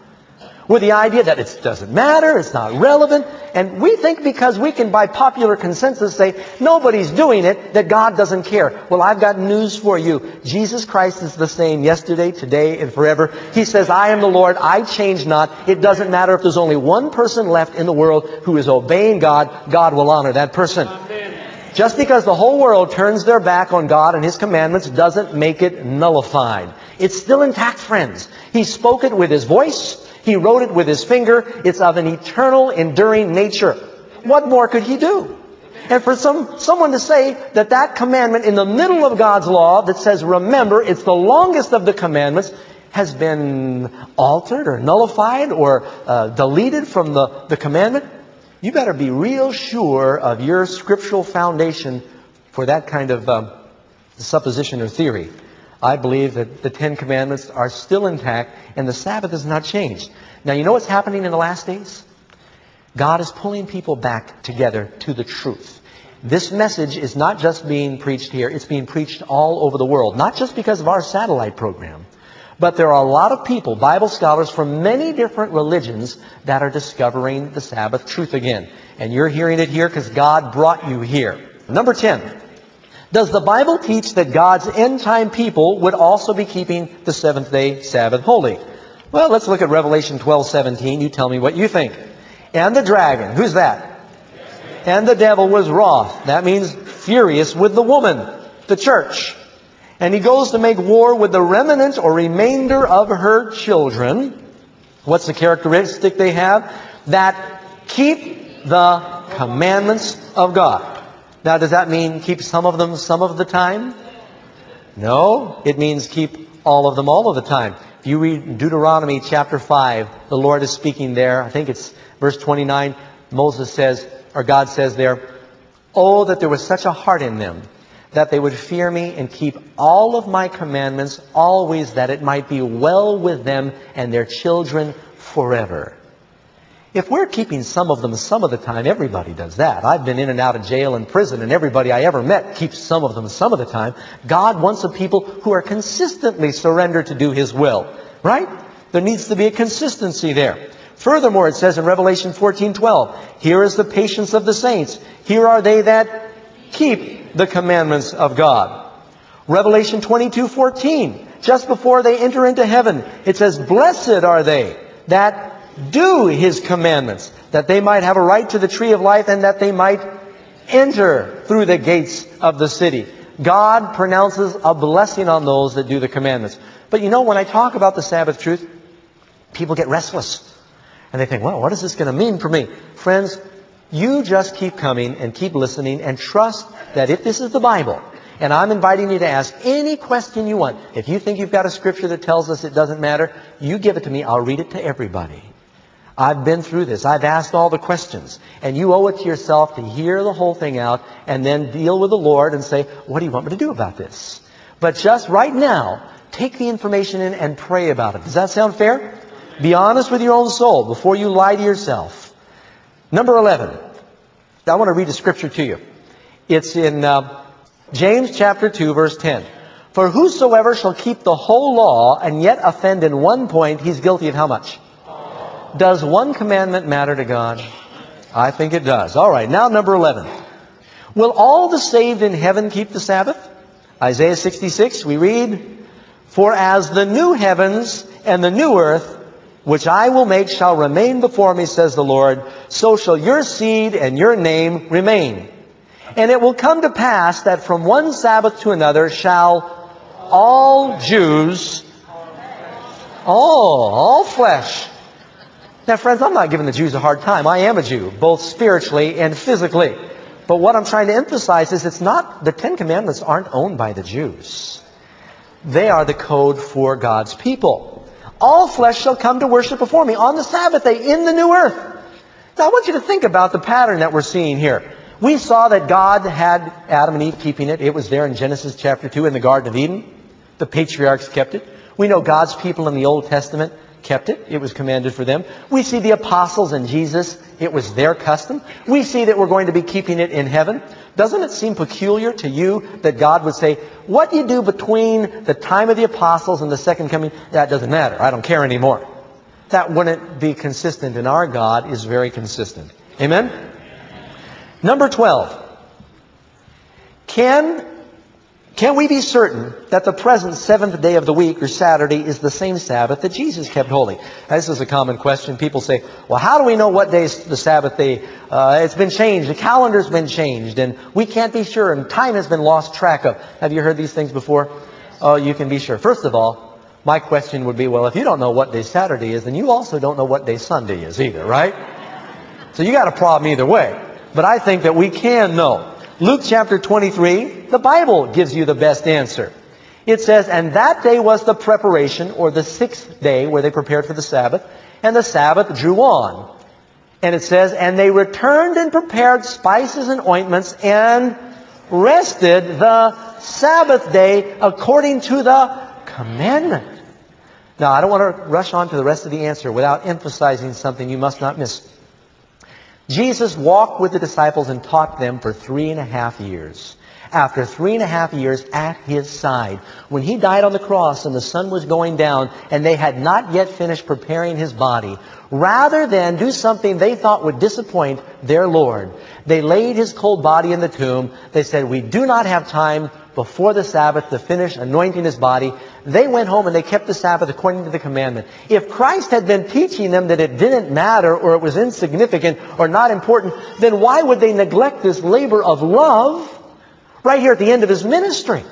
with the idea that it doesn't matter, it's not relevant, and we think because we can by popular consensus say nobody's doing it, that God doesn't care. Well, I've got news for you. Jesus Christ is the same yesterday, today, and forever. He says, I am the Lord, I change not. It doesn't matter if there's only one person left in the world who is obeying God, God will honor that person. Just because the whole world turns their back on God and His commandments doesn't make it nullified. It's still intact, friends. He spoke it with His voice. He wrote it with his finger. It's of an eternal, enduring nature. What more could he do? And for some, someone to say that that commandment in the middle of God's law that says, remember, it's the longest of the commandments, has been altered or nullified or uh, deleted from the, the commandment, you better be real sure of your scriptural foundation for that kind of um, supposition or theory. I believe that the Ten Commandments are still intact and the Sabbath has not changed. Now, you know what's happening in the last days? God is pulling people back together to the truth. This message is not just being preached here, it's being preached all over the world. Not just because of our satellite program, but there are a lot of people, Bible scholars from many different religions, that are discovering the Sabbath truth again. And you're hearing it here because God brought you here. Number 10. Does the Bible teach that God's end time people would also be keeping the seventh day Sabbath holy? Well, let's look at Revelation 12, 17. You tell me what you think. And the dragon, who's that? And the devil was wroth. That means furious with the woman, the church. And he goes to make war with the remnant or remainder of her children. What's the characteristic they have? That keep the commandments of God. Now, does that mean keep some of them some of the time? No, it means keep all of them all of the time. If you read Deuteronomy chapter 5, the Lord is speaking there. I think it's verse 29. Moses says, or God says there, Oh, that there was such a heart in them that they would fear me and keep all of my commandments always that it might be well with them and their children forever. If we're keeping some of them some of the time, everybody does that. I've been in and out of jail and prison, and everybody I ever met keeps some of them some of the time. God wants a people who are consistently surrendered to do His will. Right? There needs to be a consistency there. Furthermore, it says in Revelation 14:12, "Here is the patience of the saints. Here are they that keep the commandments of God." Revelation 22:14, just before they enter into heaven, it says, "Blessed are they that do his commandments, that they might have a right to the tree of life and that they might enter through the gates of the city. God pronounces a blessing on those that do the commandments. But you know, when I talk about the Sabbath truth, people get restless. And they think, well, what is this going to mean for me? Friends, you just keep coming and keep listening and trust that if this is the Bible, and I'm inviting you to ask any question you want. If you think you've got a scripture that tells us it doesn't matter, you give it to me. I'll read it to everybody. I've been through this. I've asked all the questions. And you owe it to yourself to hear the whole thing out and then deal with the Lord and say, what do you want me to do about this? But just right now, take the information in and pray about it. Does that sound fair? Be honest with your own soul before you lie to yourself. Number 11. I want to read a scripture to you. It's in uh, James chapter 2 verse 10. For whosoever shall keep the whole law and yet offend in one point, he's guilty of how much? Does one commandment matter to God? I think it does. All right, now number 11. Will all the saved in heaven keep the Sabbath? Isaiah 66, we read, For as the new heavens and the new earth, which I will make, shall remain before me, says the Lord, so shall your seed and your name remain. And it will come to pass that from one Sabbath to another shall all Jews, all, all flesh, now, friends, I'm not giving the Jews a hard time. I am a Jew, both spiritually and physically. But what I'm trying to emphasize is it's not, the Ten Commandments aren't owned by the Jews. They are the code for God's people. All flesh shall come to worship before me on the Sabbath day in the new earth. Now, I want you to think about the pattern that we're seeing here. We saw that God had Adam and Eve keeping it. It was there in Genesis chapter 2 in the Garden of Eden. The patriarchs kept it. We know God's people in the Old Testament kept it. It was commanded for them. We see the apostles and Jesus. It was their custom. We see that we're going to be keeping it in heaven. Doesn't it seem peculiar to you that God would say, what you do between the time of the apostles and the second coming, that doesn't matter. I don't care anymore. That wouldn't be consistent, and our God is very consistent. Amen? Number 12. Can can we be certain that the present seventh day of the week, or Saturday, is the same Sabbath that Jesus kept holy? This is a common question. People say, well, how do we know what day is the Sabbath day? Uh, it's been changed. The calendar's been changed, and we can't be sure, and time has been lost track of. Have you heard these things before? Oh, you can be sure. First of all, my question would be, well, if you don't know what day Saturday is, then you also don't know what day Sunday is either, right? So you got a problem either way. But I think that we can know. Luke chapter 23, the Bible gives you the best answer. It says, And that day was the preparation, or the sixth day where they prepared for the Sabbath, and the Sabbath drew on. And it says, And they returned and prepared spices and ointments and rested the Sabbath day according to the commandment. Now, I don't want to rush on to the rest of the answer without emphasizing something you must not miss. Jesus walked with the disciples and taught them for three and a half years. After three and a half years at his side, when he died on the cross and the sun was going down and they had not yet finished preparing his body, rather than do something they thought would disappoint their Lord, they laid his cold body in the tomb. They said, we do not have time before the Sabbath to finish anointing his body. They went home and they kept the Sabbath according to the commandment. If Christ had been teaching them that it didn't matter or it was insignificant or not important, then why would they neglect this labor of love right here at the end of his ministry?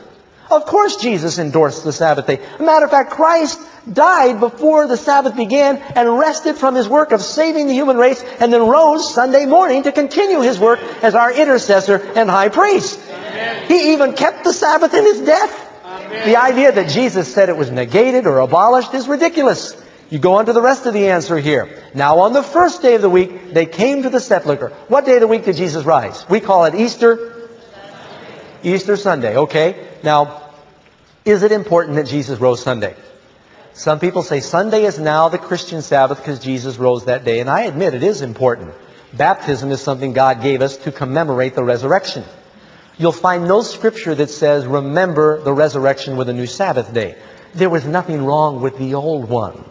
Of course Jesus endorsed the Sabbath day. Matter of fact, Christ died before the Sabbath began and rested from his work of saving the human race and then rose Sunday morning to continue his work as our intercessor and high priest. Amen. He even kept the Sabbath in his death. Amen. The idea that Jesus said it was negated or abolished is ridiculous. You go on to the rest of the answer here. Now on the first day of the week, they came to the sepulchre. What day of the week did Jesus rise? We call it Easter. Easter Sunday, okay? Now, is it important that Jesus rose Sunday? Some people say Sunday is now the Christian Sabbath because Jesus rose that day, and I admit it is important. Baptism is something God gave us to commemorate the resurrection. You'll find no scripture that says remember the resurrection with a new Sabbath day. There was nothing wrong with the old one.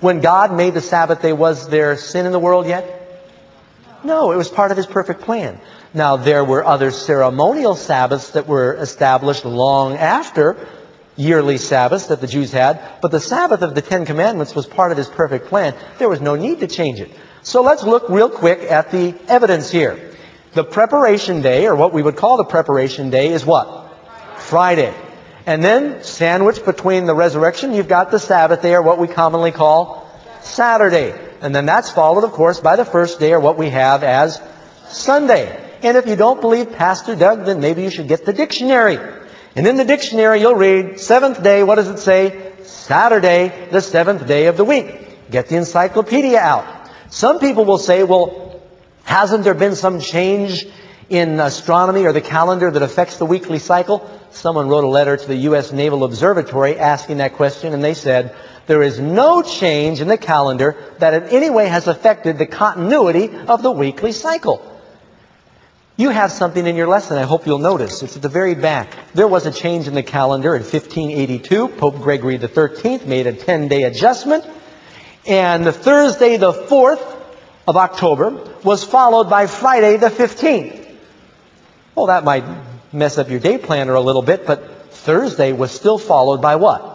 When God made the Sabbath day, was there sin in the world yet? No, it was part of His perfect plan. Now, there were other ceremonial Sabbaths that were established long after yearly Sabbaths that the Jews had, but the Sabbath of the Ten Commandments was part of His perfect plan. There was no need to change it. So let's look real quick at the evidence here. The preparation day, or what we would call the preparation day, is what? Friday. And then, sandwiched between the resurrection, you've got the Sabbath day, or what we commonly call Saturday. And then that's followed, of course, by the first day, or what we have as Sunday. And if you don't believe Pastor Doug, then maybe you should get the dictionary. And in the dictionary, you'll read seventh day. What does it say? Saturday, the seventh day of the week. Get the encyclopedia out. Some people will say, well, hasn't there been some change in astronomy or the calendar that affects the weekly cycle? Someone wrote a letter to the U.S. Naval Observatory asking that question, and they said, there is no change in the calendar that in any way has affected the continuity of the weekly cycle. You have something in your lesson I hope you'll notice. It's at the very back. There was a change in the calendar in 1582. Pope Gregory XIII made a 10-day adjustment. And the Thursday the 4th of October was followed by Friday the 15th. Well, that might mess up your day planner a little bit, but Thursday was still followed by what?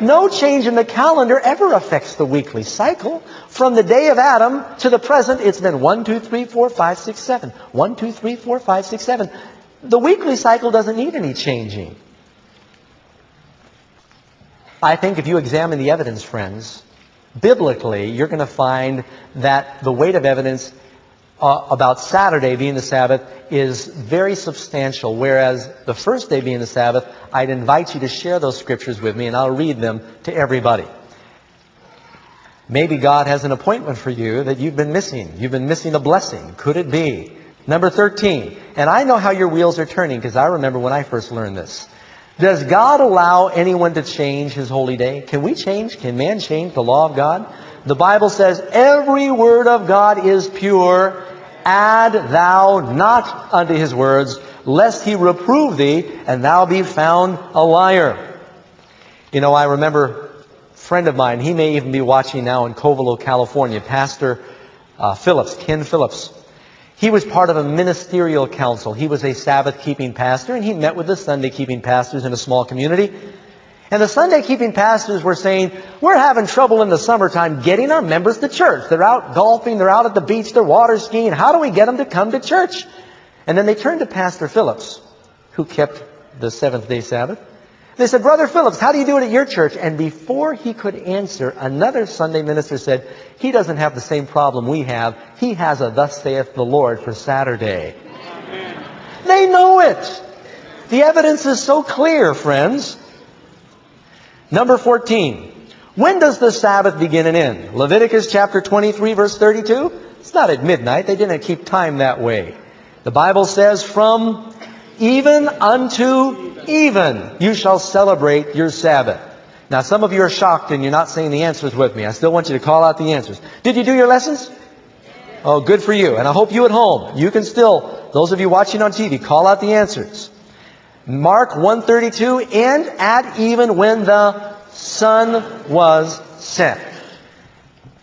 No change in the calendar ever affects the weekly cycle. From the day of Adam to the present, it's been 1, 2, 3, 4, 5, 6, 7. 1, 2, 3, 4, 5, 6, 7. The weekly cycle doesn't need any changing. I think if you examine the evidence, friends, biblically, you're going to find that the weight of evidence uh, about Saturday being the Sabbath is very substantial, whereas the first day being the Sabbath, I'd invite you to share those scriptures with me and I'll read them to everybody. Maybe God has an appointment for you that you've been missing. You've been missing a blessing. Could it be? Number 13. And I know how your wheels are turning because I remember when I first learned this. Does God allow anyone to change his holy day? Can we change? Can man change the law of God? The Bible says every word of God is pure add thou not unto his words, lest he reprove thee, and thou be found a liar. You know, I remember a friend of mine, he may even be watching now in Covelo, California, Pastor uh, Phillips, Ken Phillips. He was part of a ministerial council. He was a Sabbath keeping pastor, and he met with the Sunday keeping pastors in a small community. And the Sunday keeping pastors were saying, we're having trouble in the summertime getting our members to church. They're out golfing, they're out at the beach, they're water skiing. How do we get them to come to church? And then they turned to Pastor Phillips, who kept the seventh day Sabbath. They said, Brother Phillips, how do you do it at your church? And before he could answer, another Sunday minister said, he doesn't have the same problem we have. He has a thus saith the Lord for Saturday. Amen. They know it. The evidence is so clear, friends. Number 14. When does the Sabbath begin and end? Leviticus chapter 23 verse 32? It's not at midnight. They didn't keep time that way. The Bible says from even unto even you shall celebrate your Sabbath. Now some of you are shocked and you're not saying the answers with me. I still want you to call out the answers. Did you do your lessons? Oh, good for you. And I hope you at home, you can still, those of you watching on TV, call out the answers. Mark 132, and at even when the sun was set.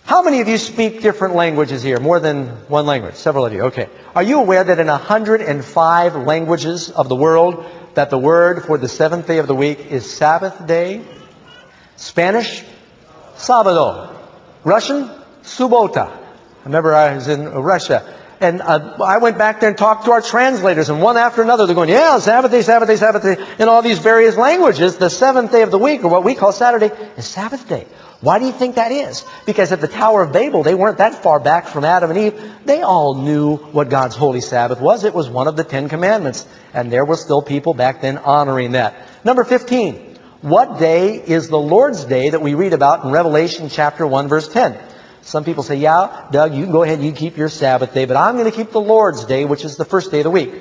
How many of you speak different languages here? More than one language? Several of you. Okay. Are you aware that in 105 languages of the world that the word for the seventh day of the week is Sabbath day? Spanish? Sábado. Russian? Subota. I remember I was in Russia and uh, I went back there and talked to our translators, and one after another, they're going, yeah, Sabbath day, Sabbath day, Sabbath day, in all these various languages. The seventh day of the week, or what we call Saturday, is Sabbath day. Why do you think that is? Because at the Tower of Babel, they weren't that far back from Adam and Eve. They all knew what God's holy Sabbath was. It was one of the Ten Commandments. And there were still people back then honoring that. Number 15. What day is the Lord's Day that we read about in Revelation chapter 1 verse 10? Some people say, yeah, Doug, you can go ahead and you keep your Sabbath day, but I'm going to keep the Lord's day, which is the first day of the week.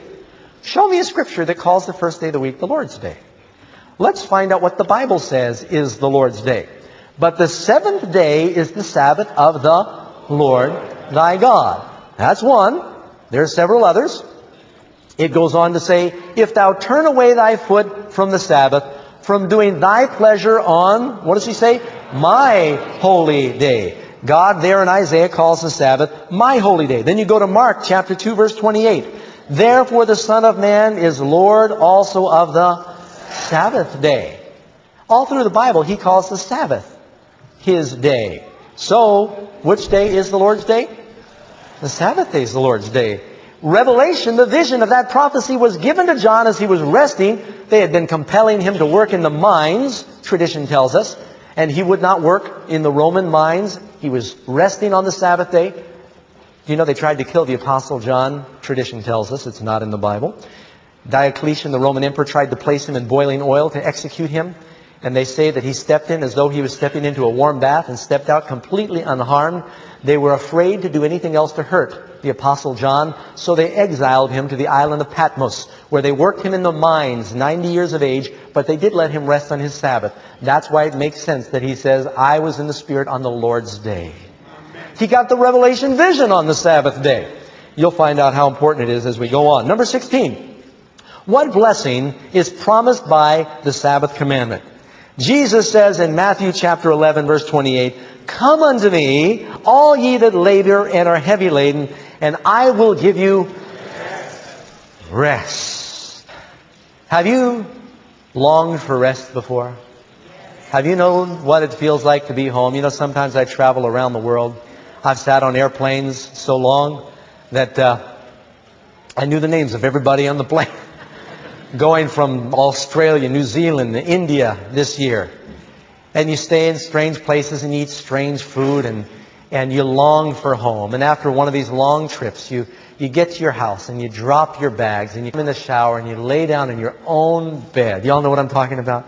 Show me a scripture that calls the first day of the week the Lord's day. Let's find out what the Bible says is the Lord's day. But the seventh day is the Sabbath of the Lord thy God. That's one. There are several others. It goes on to say, if thou turn away thy foot from the Sabbath, from doing thy pleasure on, what does he say? My holy day. God there in Isaiah calls the Sabbath my holy day. Then you go to Mark chapter 2 verse 28. Therefore the Son of Man is Lord also of the Sabbath day. All through the Bible he calls the Sabbath his day. So, which day is the Lord's day? The Sabbath day is the Lord's day. Revelation, the vision of that prophecy was given to John as he was resting. They had been compelling him to work in the mines, tradition tells us, and he would not work in the Roman mines. He was resting on the Sabbath day. You know, they tried to kill the Apostle John. Tradition tells us it's not in the Bible. Diocletian, the Roman emperor, tried to place him in boiling oil to execute him. And they say that he stepped in as though he was stepping into a warm bath and stepped out completely unharmed. They were afraid to do anything else to hurt the Apostle John, so they exiled him to the island of Patmos, where they worked him in the mines, 90 years of age, but they did let him rest on his Sabbath. That's why it makes sense that he says, I was in the Spirit on the Lord's day. He got the revelation vision on the Sabbath day. You'll find out how important it is as we go on. Number 16. What blessing is promised by the Sabbath commandment? Jesus says in Matthew chapter 11 verse 28, Come unto me, all ye that labor and are heavy laden, and I will give you rest. Have you longed for rest before? Have you known what it feels like to be home? You know, sometimes I travel around the world. I've sat on airplanes so long that uh, I knew the names of everybody on the plane going from Australia, New Zealand, India this year. And you stay in strange places and eat strange food and, and you long for home. And after one of these long trips, you, you get to your house and you drop your bags and you come in the shower and you lay down in your own bed. Y'all know what I'm talking about?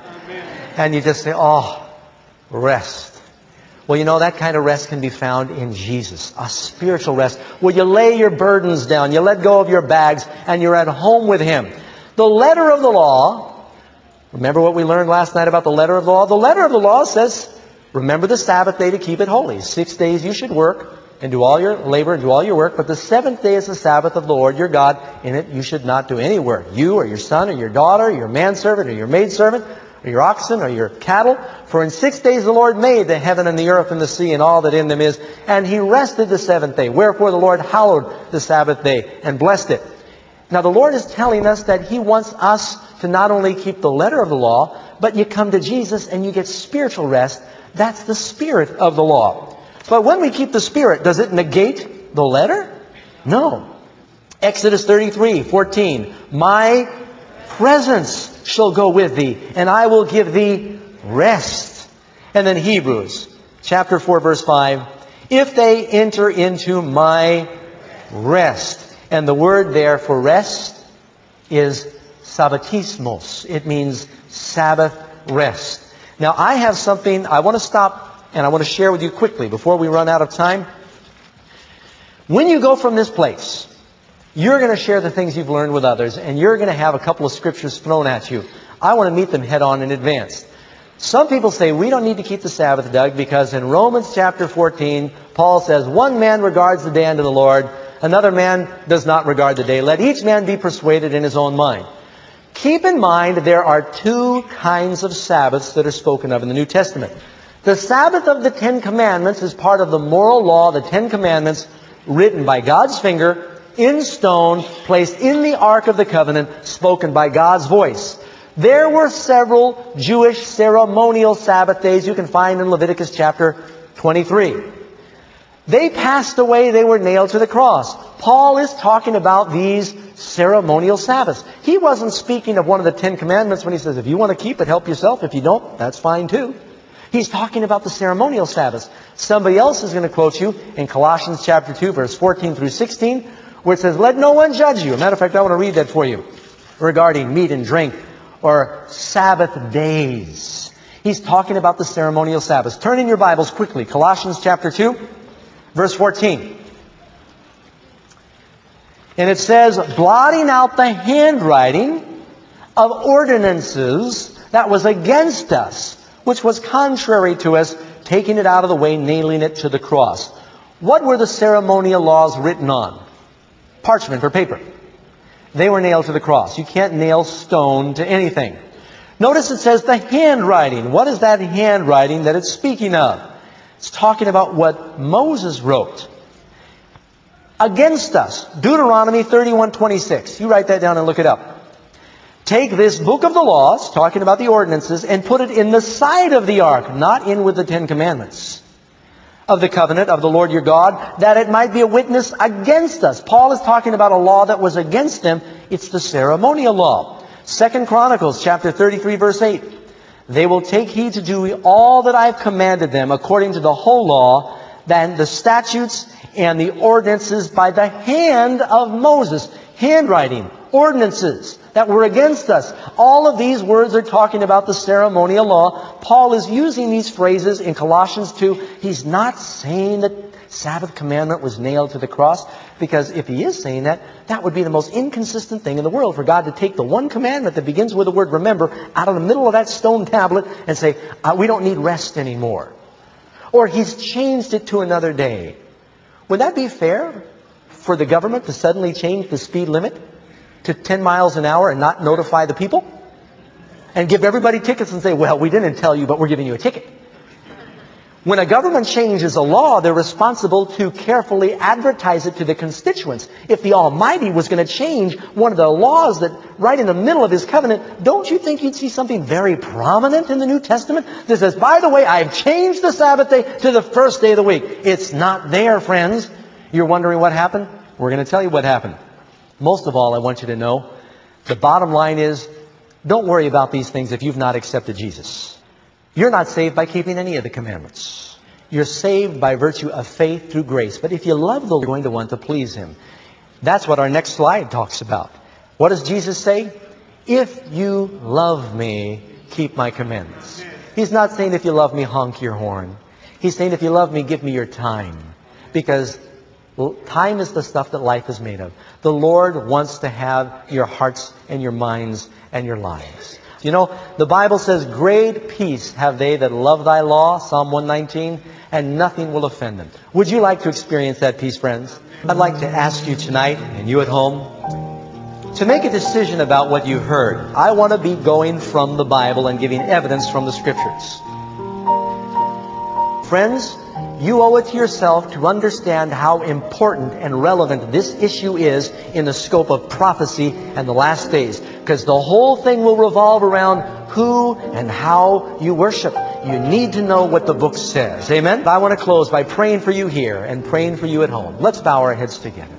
And you just say, oh, rest. Well, you know, that kind of rest can be found in Jesus, a spiritual rest, where you lay your burdens down, you let go of your bags, and you're at home with Him. The letter of the law, remember what we learned last night about the letter of the law? The letter of the law says, remember the Sabbath day to keep it holy. Six days you should work and do all your labor and do all your work, but the seventh day is the Sabbath of the Lord your God. In it you should not do any work. You or your son or your daughter, your manservant or your maidservant, or your oxen or your cattle. For in six days the Lord made the heaven and the earth and the sea and all that in them is, and he rested the seventh day. Wherefore the Lord hallowed the Sabbath day and blessed it. Now the Lord is telling us that He wants us to not only keep the letter of the law, but you come to Jesus and you get spiritual rest. That's the spirit of the law. But when we keep the spirit, does it negate the letter? No. Exodus 33, 14. My presence shall go with thee, and I will give thee rest. And then Hebrews chapter 4, verse 5. If they enter into my rest. And the word there for rest is sabbatismos. It means Sabbath rest. Now I have something I want to stop and I want to share with you quickly before we run out of time. When you go from this place, you're going to share the things you've learned with others and you're going to have a couple of scriptures thrown at you. I want to meet them head on in advance. Some people say we don't need to keep the Sabbath, Doug, because in Romans chapter 14, Paul says, one man regards the day unto the Lord, another man does not regard the day. Let each man be persuaded in his own mind. Keep in mind there are two kinds of Sabbaths that are spoken of in the New Testament. The Sabbath of the Ten Commandments is part of the moral law, the Ten Commandments, written by God's finger, in stone, placed in the Ark of the Covenant, spoken by God's voice. There were several Jewish ceremonial Sabbath days you can find in Leviticus chapter 23. They passed away, they were nailed to the cross. Paul is talking about these ceremonial Sabbaths. He wasn't speaking of one of the Ten Commandments when he says, if you want to keep it, help yourself. If you don't, that's fine too. He's talking about the ceremonial Sabbaths. Somebody else is going to quote you in Colossians chapter 2, verse 14 through 16, where it says, let no one judge you. Matter of fact, I want to read that for you regarding meat and drink or Sabbath days. He's talking about the ceremonial Sabbaths. Turn in your Bibles quickly. Colossians chapter 2, verse 14. And it says, blotting out the handwriting of ordinances that was against us, which was contrary to us, taking it out of the way, nailing it to the cross. What were the ceremonial laws written on? Parchment or paper. They were nailed to the cross. You can't nail stone to anything. Notice it says the handwriting. What is that handwriting that it's speaking of? It's talking about what Moses wrote against us. Deuteronomy 31:26. You write that down and look it up. Take this book of the laws, talking about the ordinances, and put it in the side of the ark, not in with the Ten Commandments of the covenant of the Lord your God, that it might be a witness against us. Paul is talking about a law that was against them. It's the ceremonial law. Second Chronicles chapter 33 verse 8. They will take heed to do all that I have commanded them according to the whole law, then the statutes and the ordinances by the hand of Moses. Handwriting, ordinances that were against us. All of these words are talking about the ceremonial law. Paul is using these phrases in Colossians 2. He's not saying that Sabbath commandment was nailed to the cross, because if he is saying that, that would be the most inconsistent thing in the world for God to take the one commandment that begins with the word remember out of the middle of that stone tablet and say, uh, we don't need rest anymore. Or he's changed it to another day. Would that be fair for the government to suddenly change the speed limit to 10 miles an hour and not notify the people? And give everybody tickets and say, well, we didn't tell you, but we're giving you a ticket. When a government changes a law, they're responsible to carefully advertise it to the constituents. If the Almighty was going to change one of the laws that right in the middle of His covenant, don't you think you'd see something very prominent in the New Testament that says, by the way, I've changed the Sabbath day to the first day of the week. It's not there, friends. You're wondering what happened? We're going to tell you what happened. Most of all, I want you to know, the bottom line is, don't worry about these things if you've not accepted Jesus. You're not saved by keeping any of the commandments. You're saved by virtue of faith through grace. But if you love the Lord, you're going to want to please Him. That's what our next slide talks about. What does Jesus say? If you love me, keep my commandments. He's not saying if you love me, honk your horn. He's saying if you love me, give me your time. Because time is the stuff that life is made of. The Lord wants to have your hearts and your minds and your lives. You know, the Bible says, Great peace have they that love thy law, Psalm 119, and nothing will offend them. Would you like to experience that peace, friends? I'd like to ask you tonight, and you at home, to make a decision about what you heard. I want to be going from the Bible and giving evidence from the Scriptures. Friends, you owe it to yourself to understand how important and relevant this issue is in the scope of prophecy and the last days. Because the whole thing will revolve around who and how you worship. You need to know what the book says. Amen? I want to close by praying for you here and praying for you at home. Let's bow our heads together.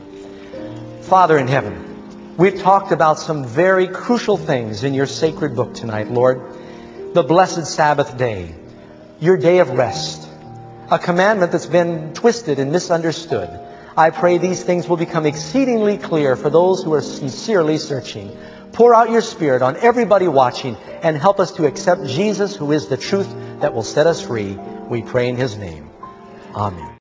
Father in heaven, we've talked about some very crucial things in your sacred book tonight, Lord. The blessed Sabbath day, your day of rest, a commandment that's been twisted and misunderstood. I pray these things will become exceedingly clear for those who are sincerely searching. Pour out your Spirit on everybody watching and help us to accept Jesus, who is the truth that will set us free. We pray in His name. Amen.